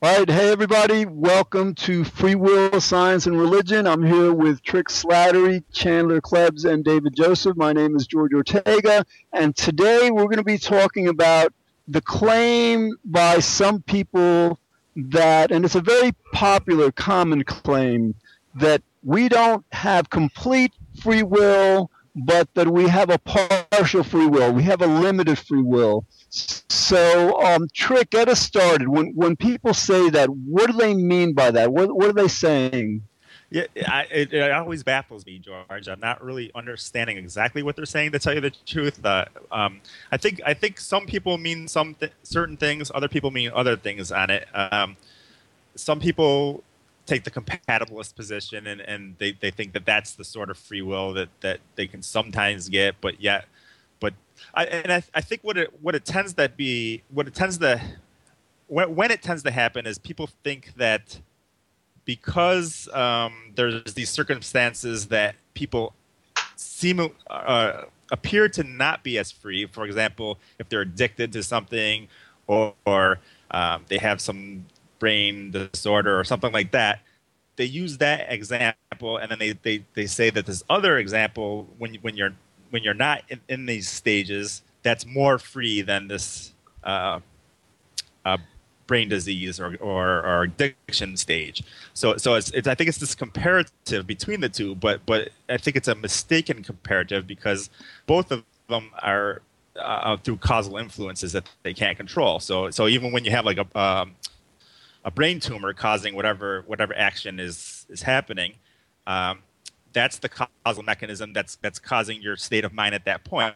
All right, hey everybody, welcome to Free Will, Science, and Religion. I'm here with Trick Slattery, Chandler Klebs, and David Joseph. My name is George Ortega, and today we're going to be talking about the claim by some people that, and it's a very popular, common claim, that we don't have complete free will, but that we have a partial free will. We have a limited free will. So, um, Trick, get us started. When when people say that, what do they mean by that? What what are they saying? Yeah, I, it, it, always baffles me, George. I'm not really understanding exactly what they're saying. To tell you the truth, uh, um, I think I think some people mean some th- certain things, other people mean other things on it. Um, some people take the compatibilist position, and, and they, they think that that's the sort of free will that, that they can sometimes get, but yet I, and I, I think what it what it tends to be what it tends to when, when it tends to happen is people think that because um, there's these circumstances that people seem uh, appear to not be as free. For example, if they're addicted to something, or, or um, they have some brain disorder or something like that, they use that example, and then they, they, they say that this other example, when when you're when you're not in, in these stages, that's more free than this uh, uh, brain disease or, or, or, addiction stage. So, so it's, it's, I think it's this comparative between the two, but, but I think it's a mistaken comparative because both of them are uh, through causal influences that they can't control. So, so even when you have like a, um, a brain tumor causing whatever, whatever action is, is happening, um, that's the causal mechanism that's that's causing your state of mind at that point.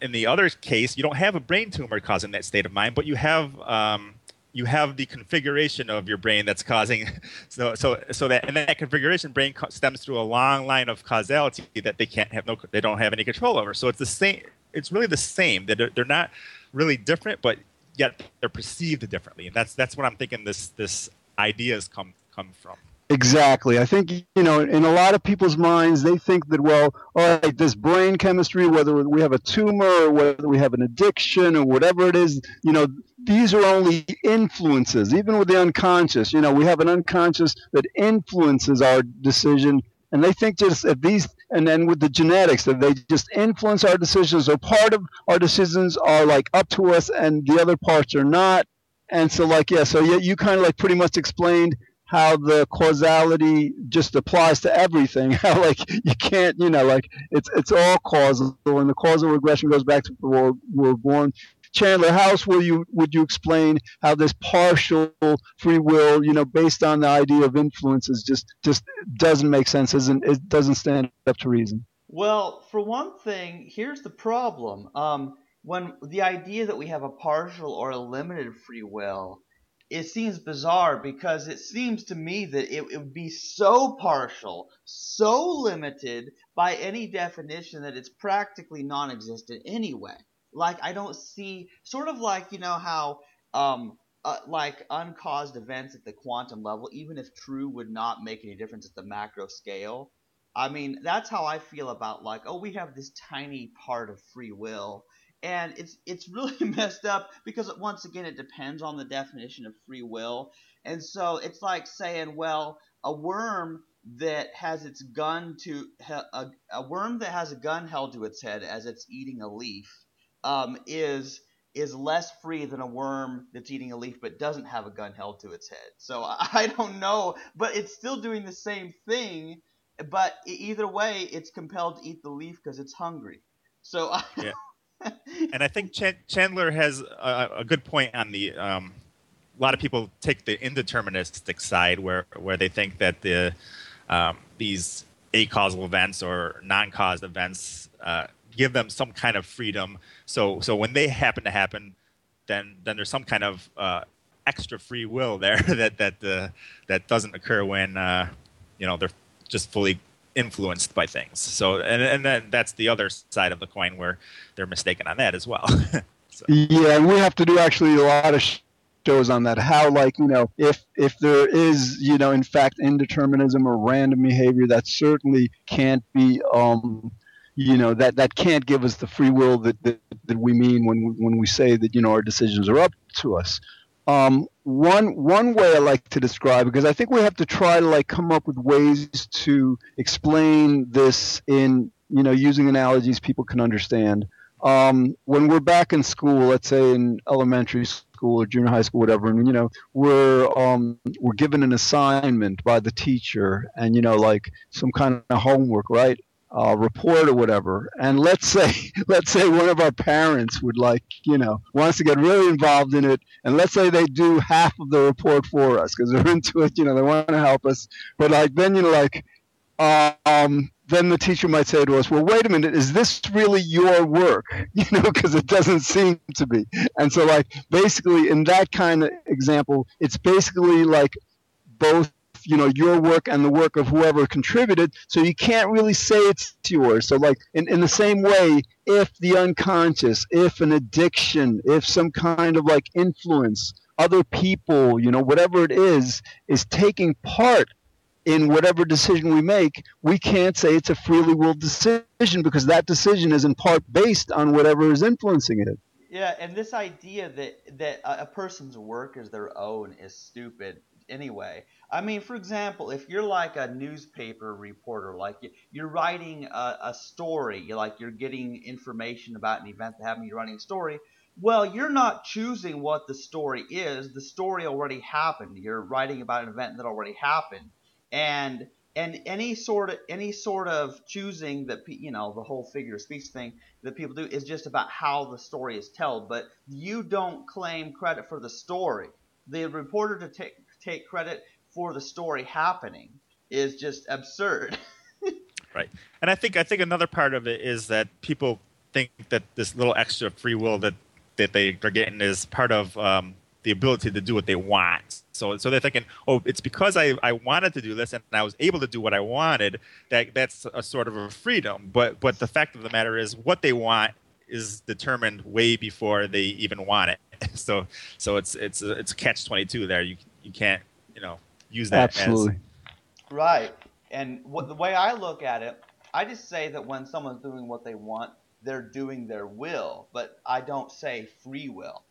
In the other case, you don't have a brain tumor causing that state of mind, but you have um, you have the configuration of your brain that's causing so so so that and that configuration brain stems through a long line of causality that they can't have no they don't have any control over. So it's the same. It's really the same. That they're, they're not really different, but yet they're perceived differently, and that's that's what I'm thinking. This this ideas come come from. Exactly. I think, you know, in a lot of people's minds, they think that, well, all right, this brain chemistry, whether we have a tumor or whether we have an addiction or whatever it is, you know, these are only influences, even with the unconscious. You know, we have an unconscious that influences our decision. And they think just if these, and then with the genetics, that they just influence our decisions, or part of our decisions are like up to us and the other parts are not. And so, like, yeah, so yeah, you kind of like pretty much explained how the causality just applies to everything. How like you can't, you know, like it's it's all causal, and the causal regression goes back to before we were born. Chandler, how else will you would you explain how this partial free will, you know, based on the idea of influences, just just doesn't make sense? Isn't it doesn't stand up to reason? Well, for one thing, here's the problem. Um, when the idea that we have a partial or a limited free will it seems bizarre because it seems to me that it, it, would be so partial, so limited by any definition that it's practically non-existent anyway. Like I don't see, sort of like you know how, um, uh, like uncaused events at the quantum level, even if true, would not make any difference at the macro scale. I mean, that's how I feel about like, oh, we have this tiny part of free will and it's it's really messed up because once again it depends on the definition of free will. And so it's like saying well a worm that has its gun to a, a worm that has a gun held to its head as it's eating a leaf um, is is less free than a worm that's eating a leaf but doesn't have a gun held to its head. So i don't know but it's still doing the same thing but either way it's compelled to eat the leaf because it's hungry. So I, yeah and I think Ch- Chandler has a, a, good point on the. Um, a lot of people take the indeterministic side, where where they think that the um, these acausal events or non-caused events uh, give them some kind of freedom. So so when they happen to happen, then then there's some kind of uh, extra free will there that that uh, that doesn't occur when uh, you know they're just fully influenced by things. So, and and then that's the other side of the coin where they're mistaken on that as well. so. Yeah, we have to do actually a lot of shows on that. How, like, you know, if if there is, you know, in fact, indeterminism or random behavior, that certainly can't be. Um, you know that that can't give us the free will that, that, that we mean when when we say that you know our decisions are up to us um, one one way I like to describe because I think we have to try to like come up with ways to explain this in you know using analogies people can understand. Um, when we're back in school, let's say in elementary school or junior high school, whatever, and you know we're um, we're given an assignment by the teacher, and you know like some kind of homework, right? Uh, report or whatever, and let's say let's say one of our parents would like you know wants to get really involved in it, and let's say they do half of the report for us because they're into it, you know, they want to help us, but like then you know like um, then the teacher might say to us, "Well, wait a minute, is this really your work?" You know, because it doesn't seem to be. And so, like, basically, in that kind of example, it's basically like both you know your work and the work of whoever contributed so you can't really say it's yours so like in, in the same way if the unconscious if an addiction if some kind of like influence other people you know whatever it is is taking part in whatever decision we make we can't say it's a freely willed decision because that decision is in part based on whatever is influencing it yeah, and this idea that that a person's work is their own is stupid anyway. I mean, for example, if you're like a newspaper reporter, like you're writing a, a story, like you're getting information about an event that happened, you're writing a story. Well, you're not choosing what the story is. The story already happened. You're writing about an event that already happened, and and any sort of any sort of choosing that you know the whole figure of speech thing that people do is just about how the story is told. But you don't claim credit for the story. The reporter to take take credit for the story happening is just absurd. right. And I think I think another part of it is that people think that this little extra free will that that they are getting is part of um, the ability to do what they want. So so they're thinking, oh, it's because I, I wanted to do this and I was able to do what I wanted that that's a sort of a freedom. But but the fact of the matter is, what they want is determined way before they even want it. So so it's it's a, it's a catch twenty two there. You you can't you know use that absolutely as... right. And what, the way I look at it, I just say that when someone's doing what they want, they're doing their will, but I don't say free will.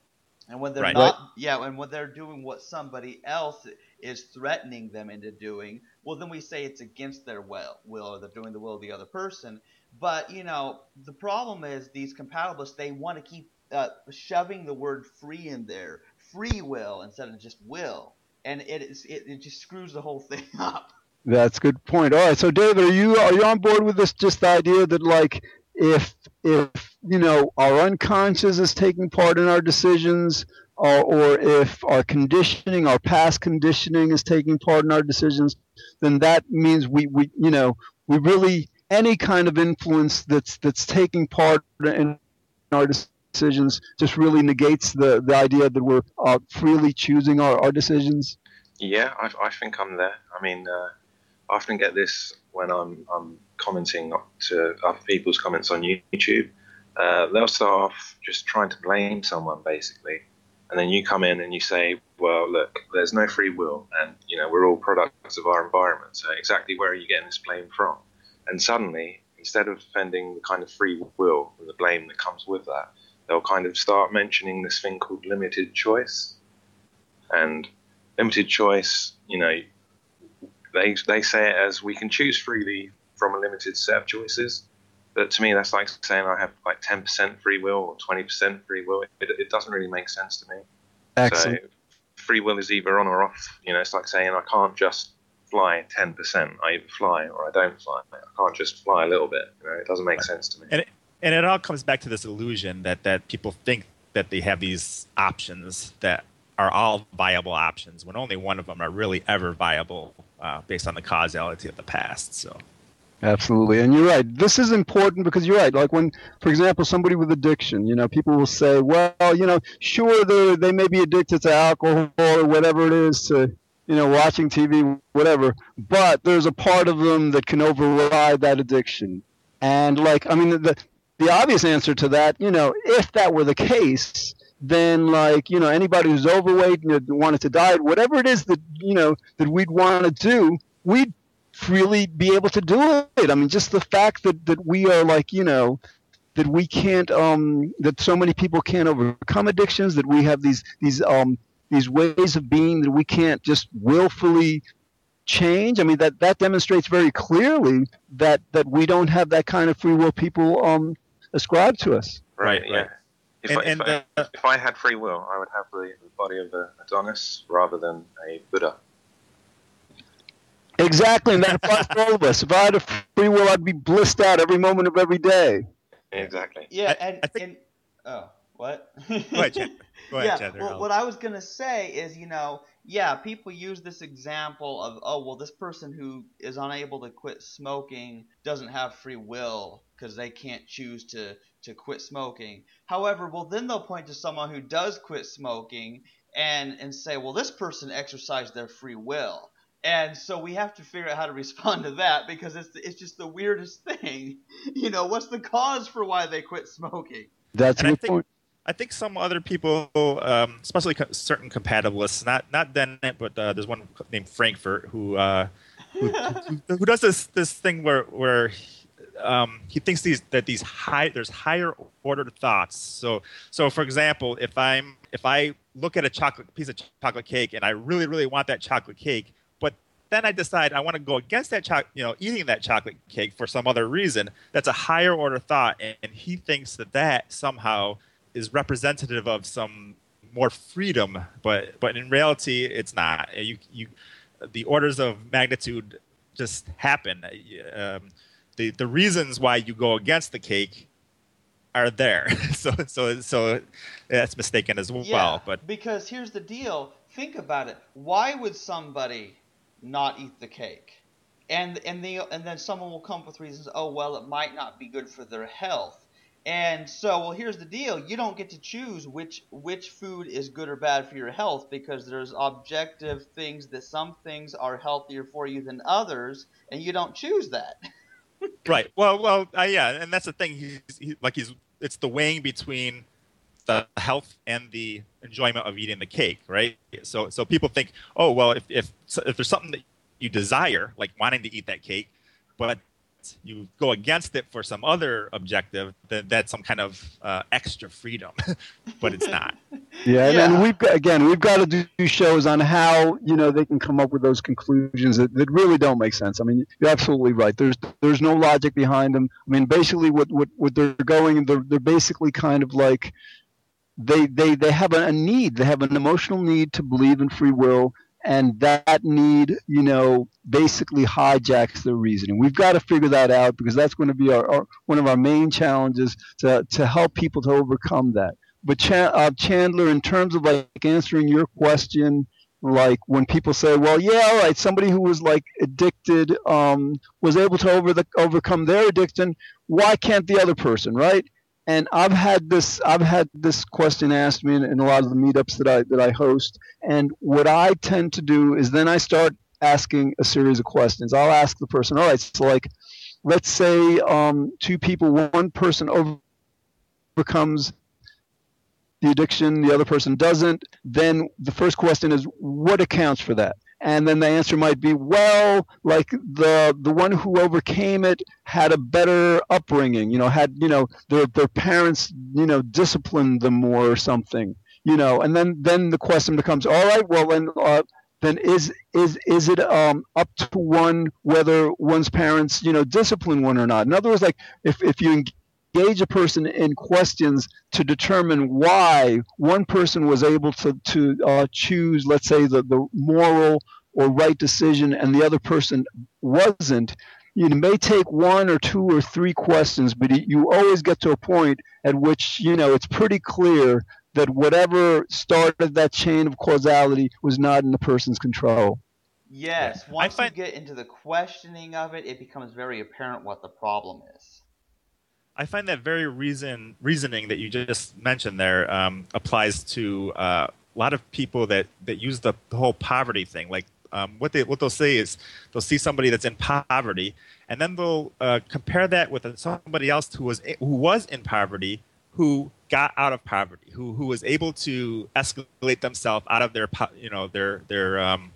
And when they're right. not, yeah, and when they're doing what somebody else is threatening them into doing, well, then we say it's against their will, will, or they're doing the will of the other person. But you know, the problem is these compatibilists they want to keep uh, shoving the word free in there, free will instead of just will, and it is it, it just screws the whole thing up. That's a good point. All right, so David, are you are you on board with this? Just the idea that like if if you know our unconscious is taking part in our decisions or, or if our conditioning our past conditioning is taking part in our decisions then that means we, we you know we really any kind of influence that's that's taking part in our decisions just really negates the the idea that we're uh, freely choosing our, our decisions? Yeah I, I think i'm there. I mean uh, i often get this when i'm i'm commenting to other people's comments on YouTube, uh, they'll start off just trying to blame someone basically, and then you come in and you say, "Well, look, there's no free will, and you know we're all products of our environment. So exactly where are you getting this blame from?" And suddenly, instead of defending the kind of free will and the blame that comes with that, they'll kind of start mentioning this thing called limited choice, and limited choice, you know, they they say it as we can choose freely from a limited set of choices. But to me, that's like saying I have like 10% free will or 20% free will. It, it doesn't really make sense to me. Excellent. So free will is either on or off. You know, it's like saying I can't just fly 10%. I either fly or I don't fly. I can't just fly a little bit. You know, it doesn't make sense to me. And it, all comes back to this illusion that, that people think that they have these options that are all viable options when only one of them are really ever viable uh, based on the causality of the past. So Absolutely. And you're right. This is important because you're right. Like when, for example, somebody with addiction, you know, people will say, well, you know, sure, they they may be addicted to alcohol or whatever it is to, you know, watching TV, whatever, but there's a part of them that can override that addiction. And like, I mean, the, the obvious answer to that, you know, if that were the case, then like, you know, anybody who's overweight and wanted to diet, whatever it is that, you know, that we'd want to do, we'd freely be able to do it. I mean, just the fact that, that we are like, you know, that we can't, um, that so many people can't overcome addictions, that we have these, these, um, these ways of being that we can't just willfully change. I mean, that, that demonstrates very clearly that, that we don't have that kind of free will people um, ascribe to us. Right, Right, yeah. If, And- I, if, and, I, uh, if I had free will, I would have the, the body of a Adonis rather than a Buddha. Exactly, and that applies to all of us. If I had a free will, I'd be blissed out every moment of every day. Exactly. Yeah, I- and, I think- and oh, what? Go ahead, Chandler. Go ahead, yeah, Chandler. well, what I was gonna say is, you know, yeah, people use this example of, oh, well, this person who is unable to quit smoking doesn't have free will because they can't choose to to quit smoking. However, well, then they'll point to someone who does quit smoking and and say, well, this person exercised their free will. And so we have to figure out how to respond to that because it's it's just the weirdest thing. You know, what's the cause for why they quit smoking? That's And a I good think- point. I think some other people, um, especially co- certain compatibilists, not not Dennett, but uh, there's one named Frankfurt who, uh, who, who who does this this thing where where um, he thinks these that these high there's higher ordered thoughts. So so for example, if I'm if I look at a chocolate piece of chocolate cake and I really really want that chocolate cake, but then I decide I want to go against that you know, eating that chocolate cake for some other reason. That's a higher order thought, and, and he thinks that that somehow is representative of some more freedom, but but in reality, it's not. You you the orders of magnitude just happen. Um, the the reasons why you go against the cake are there. so so so that's mistaken as well. But because here's the deal. Think about it. Why would somebody not eat the cake? And and the and then someone will come up with reasons. Oh well, it might not be good for their health. And so, well, here's the deal. You don't get to choose which which food is good or bad for your health because there's objective things that some things are healthier for you than others, and you don't choose that. right. Well, well, uh, yeah, and that's the thing. He's he, like he's it's the weighing between the health and the enjoyment of eating the cake, right? So so people think, oh well, if if if there's something that you desire, like wanting to eat that cake, but you go against it for some other objective, then that's some kind of uh, extra freedom, but it's not. Yeah, and, Yeah. and we've got again, we've got to do shows on how you know they can come up with those conclusions that, that really don't make sense. I mean, you're absolutely right. There's there's no logic behind them. I mean, basically, what what, what they're going, they're they're basically kind of like they they they have a, a need. They have an emotional need to believe in free will, and that need, you know, basically hijacks the reasoning. We've got to figure that out because that's going to be our, our one of our main challenges to to help people to overcome that but Ch- uh, Chandler, in terms of like answering your question, like when people say, "Well, yeah, all right, somebody who was like addicted um, was able to over the, overcome their addiction. Why can't the other person, right?" And I've had this, I've had this question asked me in, in a lot of the meetups that I that I host. And what I tend to do is then I start asking a series of questions. I'll ask the person, "All right, so like, let's say um, two people, one person overcomes the addiction, the other person doesn't, then the first question is what accounts for that? And then the answer might be, well, like the the one who overcame it had a better upbringing, you know, had you know their their parents, you know, disciplined them more or something, you know. And then then the question becomes, all right, well then uh, then is is is it um, up to one whether one's parents, you know, discipline one or not? In other words, like if if you engage a person in questions to determine why one person was able to, to uh, choose, let's say, the, the moral or right decision and the other person wasn't, you may take one or two or three questions, but you always get to a point at which, you know, it's pretty clear that whatever started that chain of causality was not in the person's control. Yes, once find- you get into the questioning of it, it becomes very apparent what the problem is. I find that very reason reasoning that you just mentioned there um, applies to uh, a lot of people that, that use the, the whole poverty thing. Like um, what they what they'll say is they'll see somebody that's in poverty, and then they'll uh, compare that with somebody else who was who was in poverty, who got out of poverty, who who was able to escalate themselves out of their you know their their um,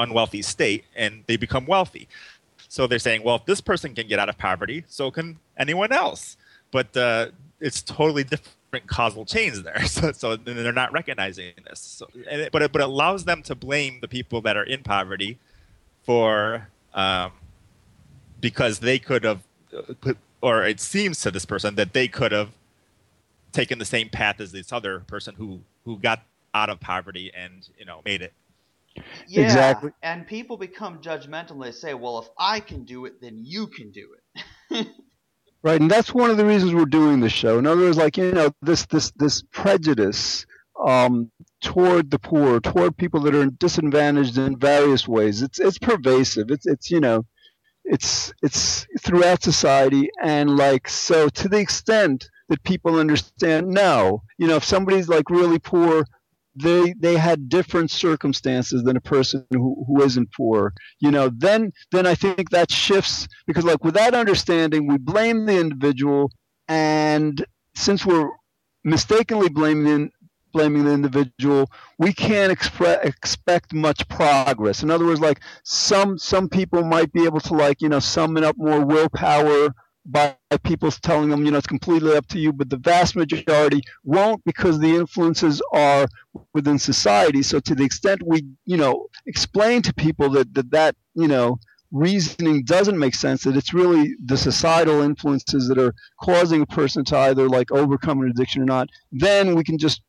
unwealthy state, and they become wealthy. So they're saying, well, if this person can get out of poverty, so can anyone else. But uh, it's totally different causal chains there. So, so they're not recognizing this. So, it, but it, but it allows them to blame the people that are in poverty for um, because they could have put, or it seems to this person that they could have taken the same path as this other person who who got out of poverty and you know made it. Yeah, Exactly. And people become judgmental. They say, "Well, if I can do it, then you can do it." Right, and that's one of the reasons we're doing this show. In other words, like you know, this this this prejudice um, toward the poor, toward people that are disadvantaged in various ways. It's it's pervasive. It's it's you know, it's it's throughout society, and like so to the extent that people understand, no, you know, if somebody's like really poor, they they had different circumstances than a person who, who isn't poor you know. Then then i think that shifts because like with that understanding we blame the individual and since we're mistakenly blaming blaming the individual we can't expre- expect much progress. In other words like some some people might be able to like you know summon up more willpower by people telling them you know it's completely up to you but the vast majority won't because the influences are within society. So to the extent we you know explain to people that that, that you know reasoning doesn't make sense that it's really the societal influences that are causing a person to either like overcome an addiction or not then we can just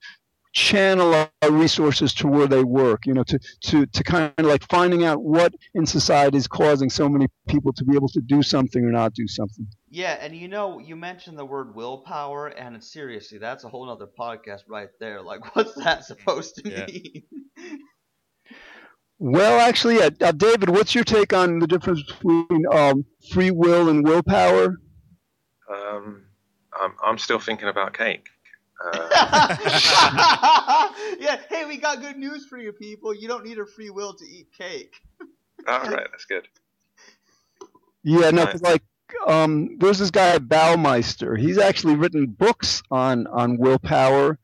channel our resources to where they work you know to to to kind of like finding out what in society is causing so many people to be able to do something or not do something Yeah, and you know, you mentioned the word willpower, and seriously, that's a whole other podcast right there. Like, what's that supposed to Yeah. mean? Well, actually, uh, uh, David, what's your take on the difference between um, free will and willpower? Um, I'm, I'm still thinking about cake. Uh, yeah, hey, we got good news for you people. You don't need a free will to eat cake. all right, that's good. Yeah, no, Right. 'cause, like um, there's this guy Baumeister. He's actually written books on on willpower,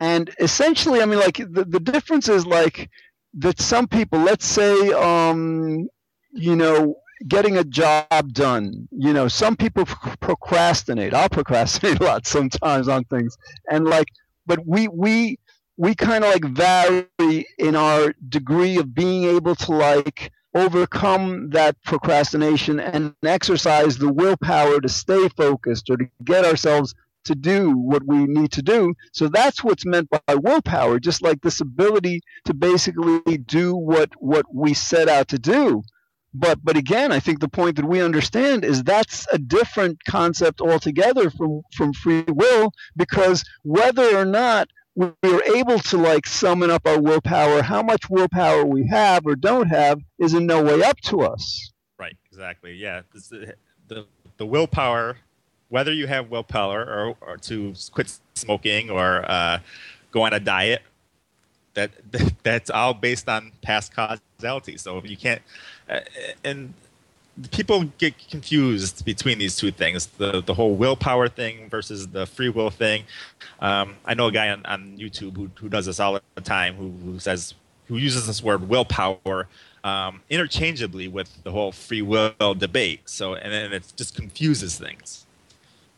and essentially, I mean, like the the difference is like that. Some people, let's say, um, you know, getting a job done. You know, some people procrastinate. I'll procrastinate a lot sometimes on things, and like, but we we we kind of like vary in our degree of being able to like overcome that procrastination and exercise the willpower to stay focused or to get ourselves to do what we need to do. So that's what's meant by willpower, just like this ability to basically do what what we set out to do. But but again, I think the point that we understand is that's a different concept altogether from from free will because whether or not we are able to like summon up our willpower, how much willpower we have or don't have is in no way up to us. Right, exactly. Yeah, the, the the willpower, whether you have willpower or, or to quit smoking or uh, go on a diet, that, that that's all based on past causality. So if you can't, uh, and people get confused between these two things: the the whole willpower thing versus the free will thing. Um, I know a guy on, on YouTube who who does this all the time, who, who says who uses this word willpower um, interchangeably with the whole free will debate. So and then it just confuses things.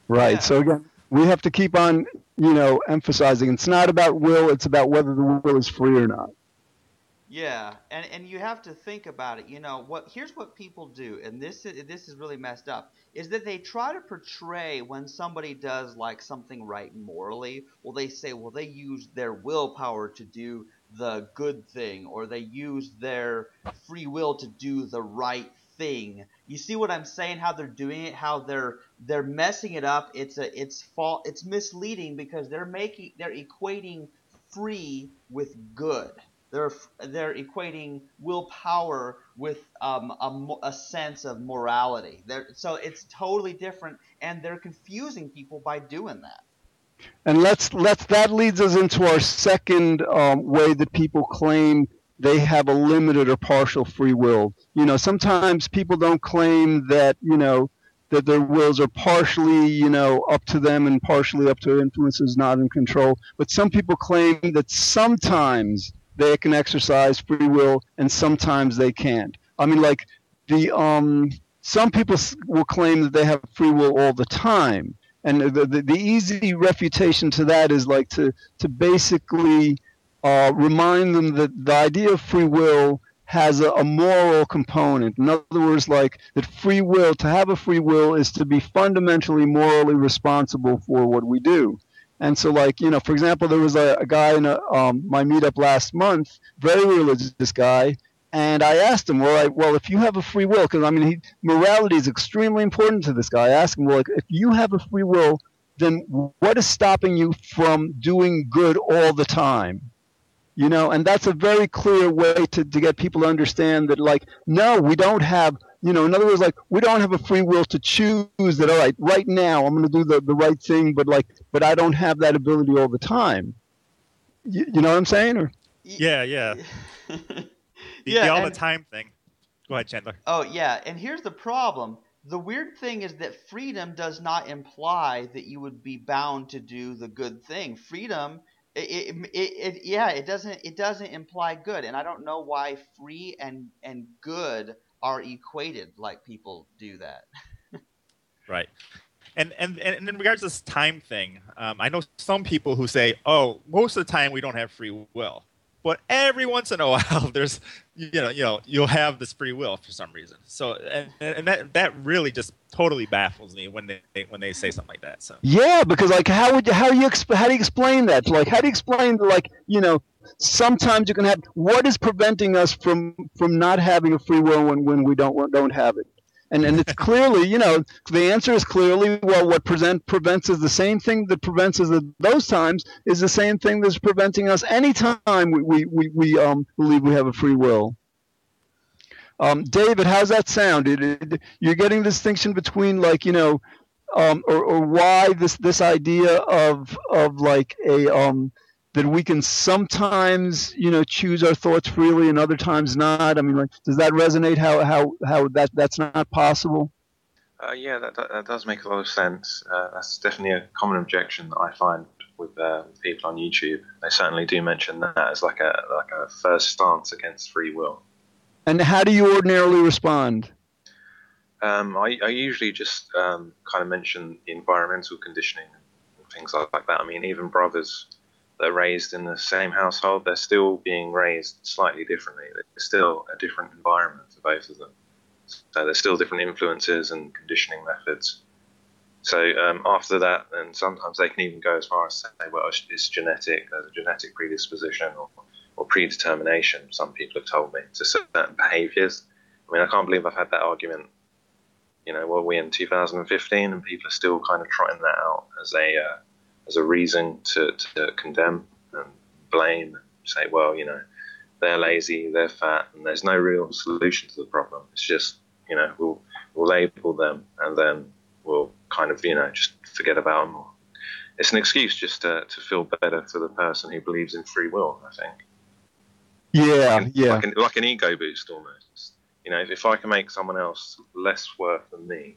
Right. Yeah. So again, we have to keep on, you know, emphasizing it's not about will, it's about whether the will is free or not. Yeah, and and you have to think about it. You know what? Here's what people do, and this is this is really messed up. Is that they try to portray when somebody does like something right morally. Well, they say, well, they use their willpower to do the good thing, or they use their free will to do the right thing. You see what I'm saying? How they're doing it? How they're they're messing it up? It's a it's fault. It's misleading because they're making they're equating free with good. They're they're equating willpower with um, a, a sense of morality. They're, so it's totally different, and they're confusing people by doing that. And let's let's that leads us into our second um, way that people claim they have a limited or partial free will. You know, sometimes people don't claim that you know that their wills are partially you know up to them and partially up to influences not in control. But some people claim that sometimes they can exercise free will and sometimes they can't. I mean, like the um, some people will claim that they have free will all the time and the, the, the easy refutation to that is like to to basically uh, remind them that the idea of free will has a, a, moral component. In other words, like that free will, to have a free will is to be fundamentally morally responsible for what we do. And so, like, you know, for example, there was a, a guy in a, um, my meetup last month, very religious guy, and I asked him, well, I, well, if you have a free will, because I mean, he, morality is extremely important to this guy. I asked him, well, like, if you have a free will, then what is stopping you from doing good all the time? You know, and that's a very clear way to, to get people to understand that, like, no, we don't have, you know, in other words, like, we don't have a free will to choose that, all right, right now I'm going to do the, the right thing, but, like, but I don't have that ability all the time. You, you know what I'm saying? Or Yeah, yeah. The, yeah, the all and, the time thing. Go ahead, Chandler. Oh yeah, and here's the problem. The weird thing is that freedom does not imply that you would be bound to do the good thing. Freedom, it, it, it, it yeah, it doesn't it doesn't imply good, and I don't know why free and and good are equated like people do that. right. And, and and in regards to this time thing, um, I know some people who say, "Oh, most of the time we don't have free will." but every once in a while there's you know you know you'll have this free will for some reason so and, and that that really just totally baffles me when they when they say something like that so yeah because like how would you how you how do you explain that like how do you explain like you know sometimes you can have what is preventing us from from not having a free will when when we don't don't have it and and it's clearly you know the answer is clearly well what present prevents is the same thing that prevents us at those times is the same thing that's preventing us anytime we we, we, we um believe we have a free will um, David, how's that sound? It, it, you're getting the distinction between like you know, um, or, or why this this idea of of like a um, that we can sometimes you know choose our thoughts freely and other times not? I mean like does that resonate? How how how that that's not possible? Uh, yeah that, that, that, does make a lot of sense. Uh, that's definitely a common objection that i find with uh, people on youtube. They certainly do mention that as like a like a first stance against free will. And how do you ordinarily respond? Um, I, I, usually just um, kind of mention environmental conditioning and things like that. I mean, even brothers they're raised in the same household, they're still being raised slightly differently. It's still a different environment for both of them. So there's still different influences and conditioning methods. So um, after that, and sometimes they can even go as far as say, well, it's genetic, there's a genetic predisposition or, or predetermination, some people have told me, to certain behaviors. I mean, I can't believe I've had that argument, you know, we're in 2015 and people are still kind of trotting that out as a, uh, as a reason to, to condemn and blame and say, well, you know, they're lazy, they're fat, and there's no real solution to the problem. It's just, you know, we'll, we'll label them and then we'll kind of, you know, just forget about them. It's an excuse just to, to feel better for the person who believes in free will, I think. Yeah, like an, yeah. Like an, like an ego boost almost. You know, if, if I can make someone else less worth than me,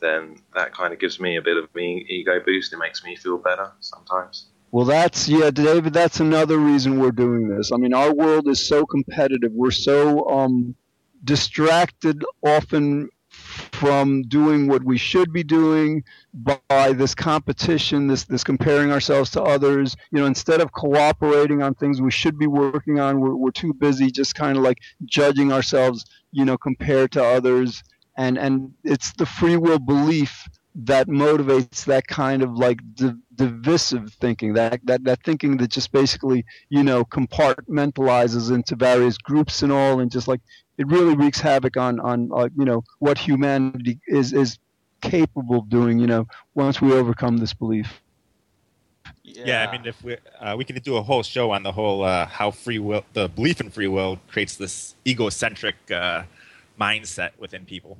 then that kind of gives me a bit of ego boost. It makes me feel better sometimes. Well, that's yeah, David. That's another reason we're doing this. I mean, our world is so competitive. We're so um, distracted often from doing what we should be doing by this competition, this this comparing ourselves to others. You know, instead of cooperating on things we should be working on, we're, we're too busy just kind of like judging ourselves. You know, compared to others and and it's the free will belief that motivates that kind of like divisive thinking that, that that thinking that just basically you know compartmentalizes into various groups and all and just like it really wreaks havoc on on uh, you know what humanity is is capable of doing you know once we overcome this belief. Yeah, yeah I mean, if we uh, we can do a whole show on the whole uh, how free will, the belief in free will, creates this egocentric uh, mindset within people.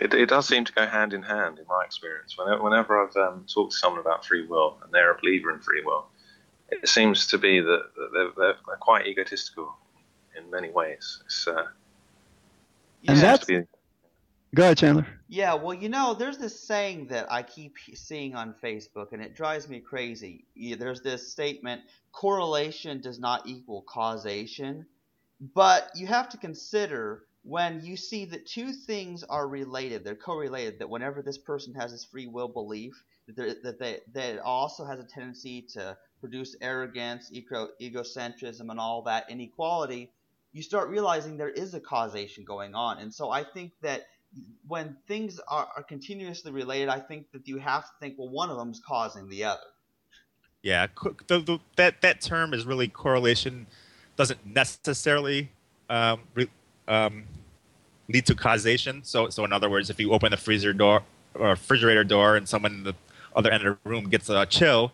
It, it does seem to go hand in hand in my experience. Whenever, whenever I've um, talked to someone about free will and they're a believer in free will, it seems to be that they're, they're, they're quite egotistical in many ways. It's, uh, and that's be... go ahead, Chandler. Yeah, well, you know, there's this saying that I keep seeing on Facebook, and it drives me crazy. There's this statement: correlation does not equal causation, but you have to consider when you see that two things are related, they're correlated. That whenever this person has this free will belief, that, that they that it also has a tendency to produce arrogance, ego, egocentrism, and all that inequality. You start realizing there is a causation going on, and so I think that when things are, are continuously related, I think that you have to think, well, one of them is causing the other. Yeah, the, the, that that term is really correlation doesn't necessarily um, re, um, lead to causation. So, so in other words, if you open the freezer door or refrigerator door and someone in the other end of the room gets a chill,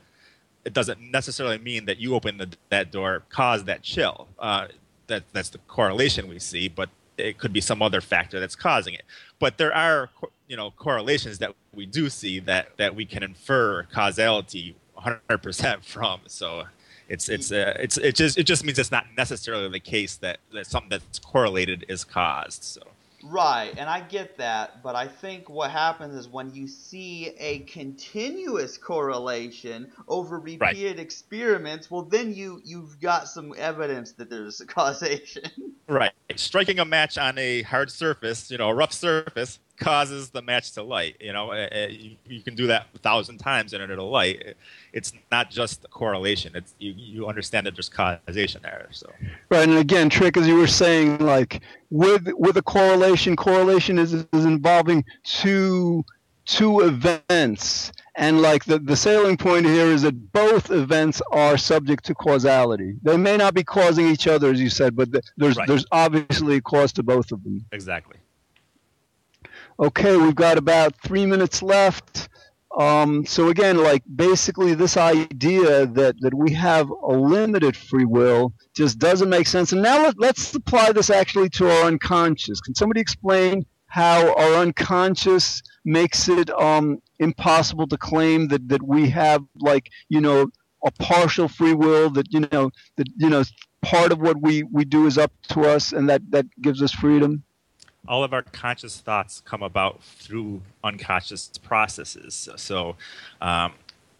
it doesn't necessarily mean that you open the, that door caused that chill. Uh, that that's the correlation we see, but it could be some other factor that's causing it. But there are you know correlations that we do see that that we can infer causality 100% from. So it's it's uh, it's it just it just means it's not necessarily the case that, that something that's correlated is caused. So Right, and I get that, but I think what happens is when you see a continuous correlation over repeated right. experiments, well, then you you've got some evidence that there's a causation. Right, striking a match on a hard surface, you know, a rough surface, causes the match to light. You know, uh, uh, you, you, can do that a thousand times and it'll light. It's not just correlation. It's you, you understand that there's causation there. So right, and again, trick as you were saying, like with with a correlation, correlation is is involving two two events. And like the, the sailing point here is that both events are subject to causality. They may not be causing each other, as you said, but there's right. there's obviously a cause to both of them. Exactly. Okay, we've got about three minutes left. Um, so again, like basically this idea that, that we have a limited free will just doesn't make sense. And now let, let's apply this actually to our unconscious. Can somebody explain how our unconscious makes it um, impossible to claim that, that we have like, you know, a partial free will that, you know, that, you know, part of what we, we do is up to us and that, that gives us freedom? All of our conscious thoughts come about through unconscious processes. So, um,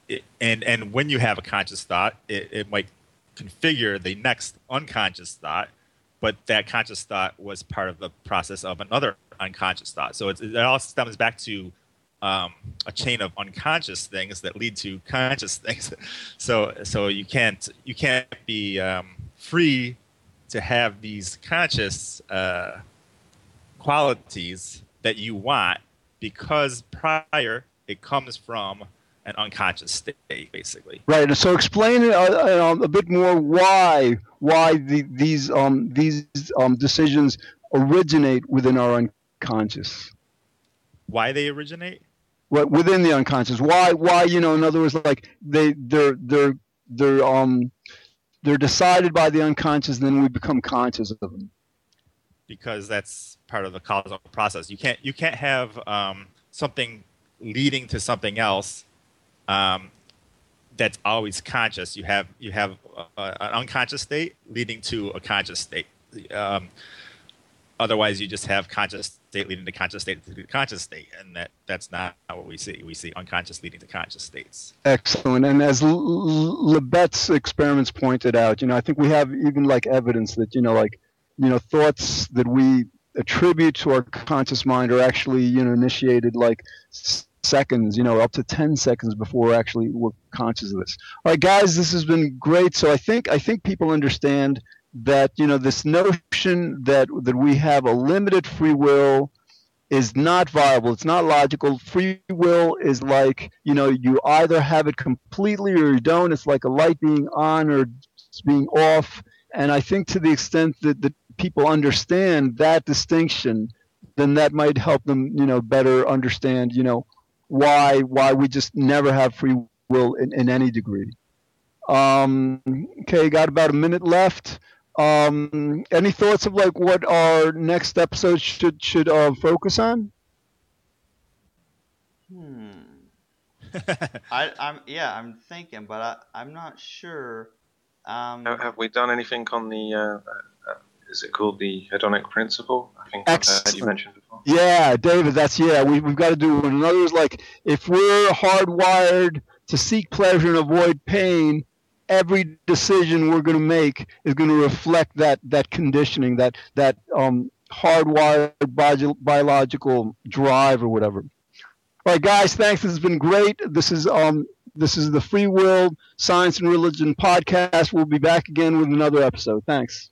it, and and when you have a conscious thought, it, it might configure the next unconscious thought, but that conscious thought was part of the process of another unconscious thought. So it all stems back to um, a chain of unconscious things that lead to conscious things. so so you can't you can't be um, free to have these conscious uh, qualities that you want because prior it comes from an unconscious state, basically. Right. So explain uh, uh, a bit more why why the, these um, these um, decisions originate within our unconscious. Why they originate? What within the unconscious? Why why you know? In other words, like they they're they're they're um they're decided by the unconscious, and then we become conscious of them because that's part of the causal process. You can't you can't have um, something leading to something else um, that's always conscious. You have you have a, an unconscious state leading to a conscious state. Um, otherwise, you just have conscious state leading to conscious state to conscious state, and that that's not what we see. We see unconscious leading to conscious states. Excellent. And as Libet's experiments pointed out, you know, I think we have even like evidence that you know, like you know thoughts that we attribute to our conscious mind are actually you know initiated like seconds you know up to 10 seconds before actually we're conscious of this. All right guys this has been great. So i think i think people understand that you know this notion that that we have a limited free will is not viable. It's not logical. Free will is like you know you either have it completely or you don't. It's like a light being on or being off. And i think to the extent that, that people understand that distinction, then that might help them, you know, better understand, you know, why why we just never have free will in, in any degree. Um, okay, got about a minute left. Um, any thoughts of like what our next episode should should uh, focus on? Hmm. I, I'm yeah, I'm thinking, but I, I'm not sure. Um, have, have we done anything on the uh, is it called the hedonic principle? I think Excellent. you mentioned before. Yeah, David, that's yeah. We, we've got to do one. In other words, like if we're hardwired to seek pleasure and avoid pain, every decision we're going to make is going to reflect that that conditioning, that that um hardwired bi- biological drive or whatever. All right, guys, thanks. This has been great. This is um this is the Free Will Science and Religion podcast. We'll be back again with another episode. Thanks.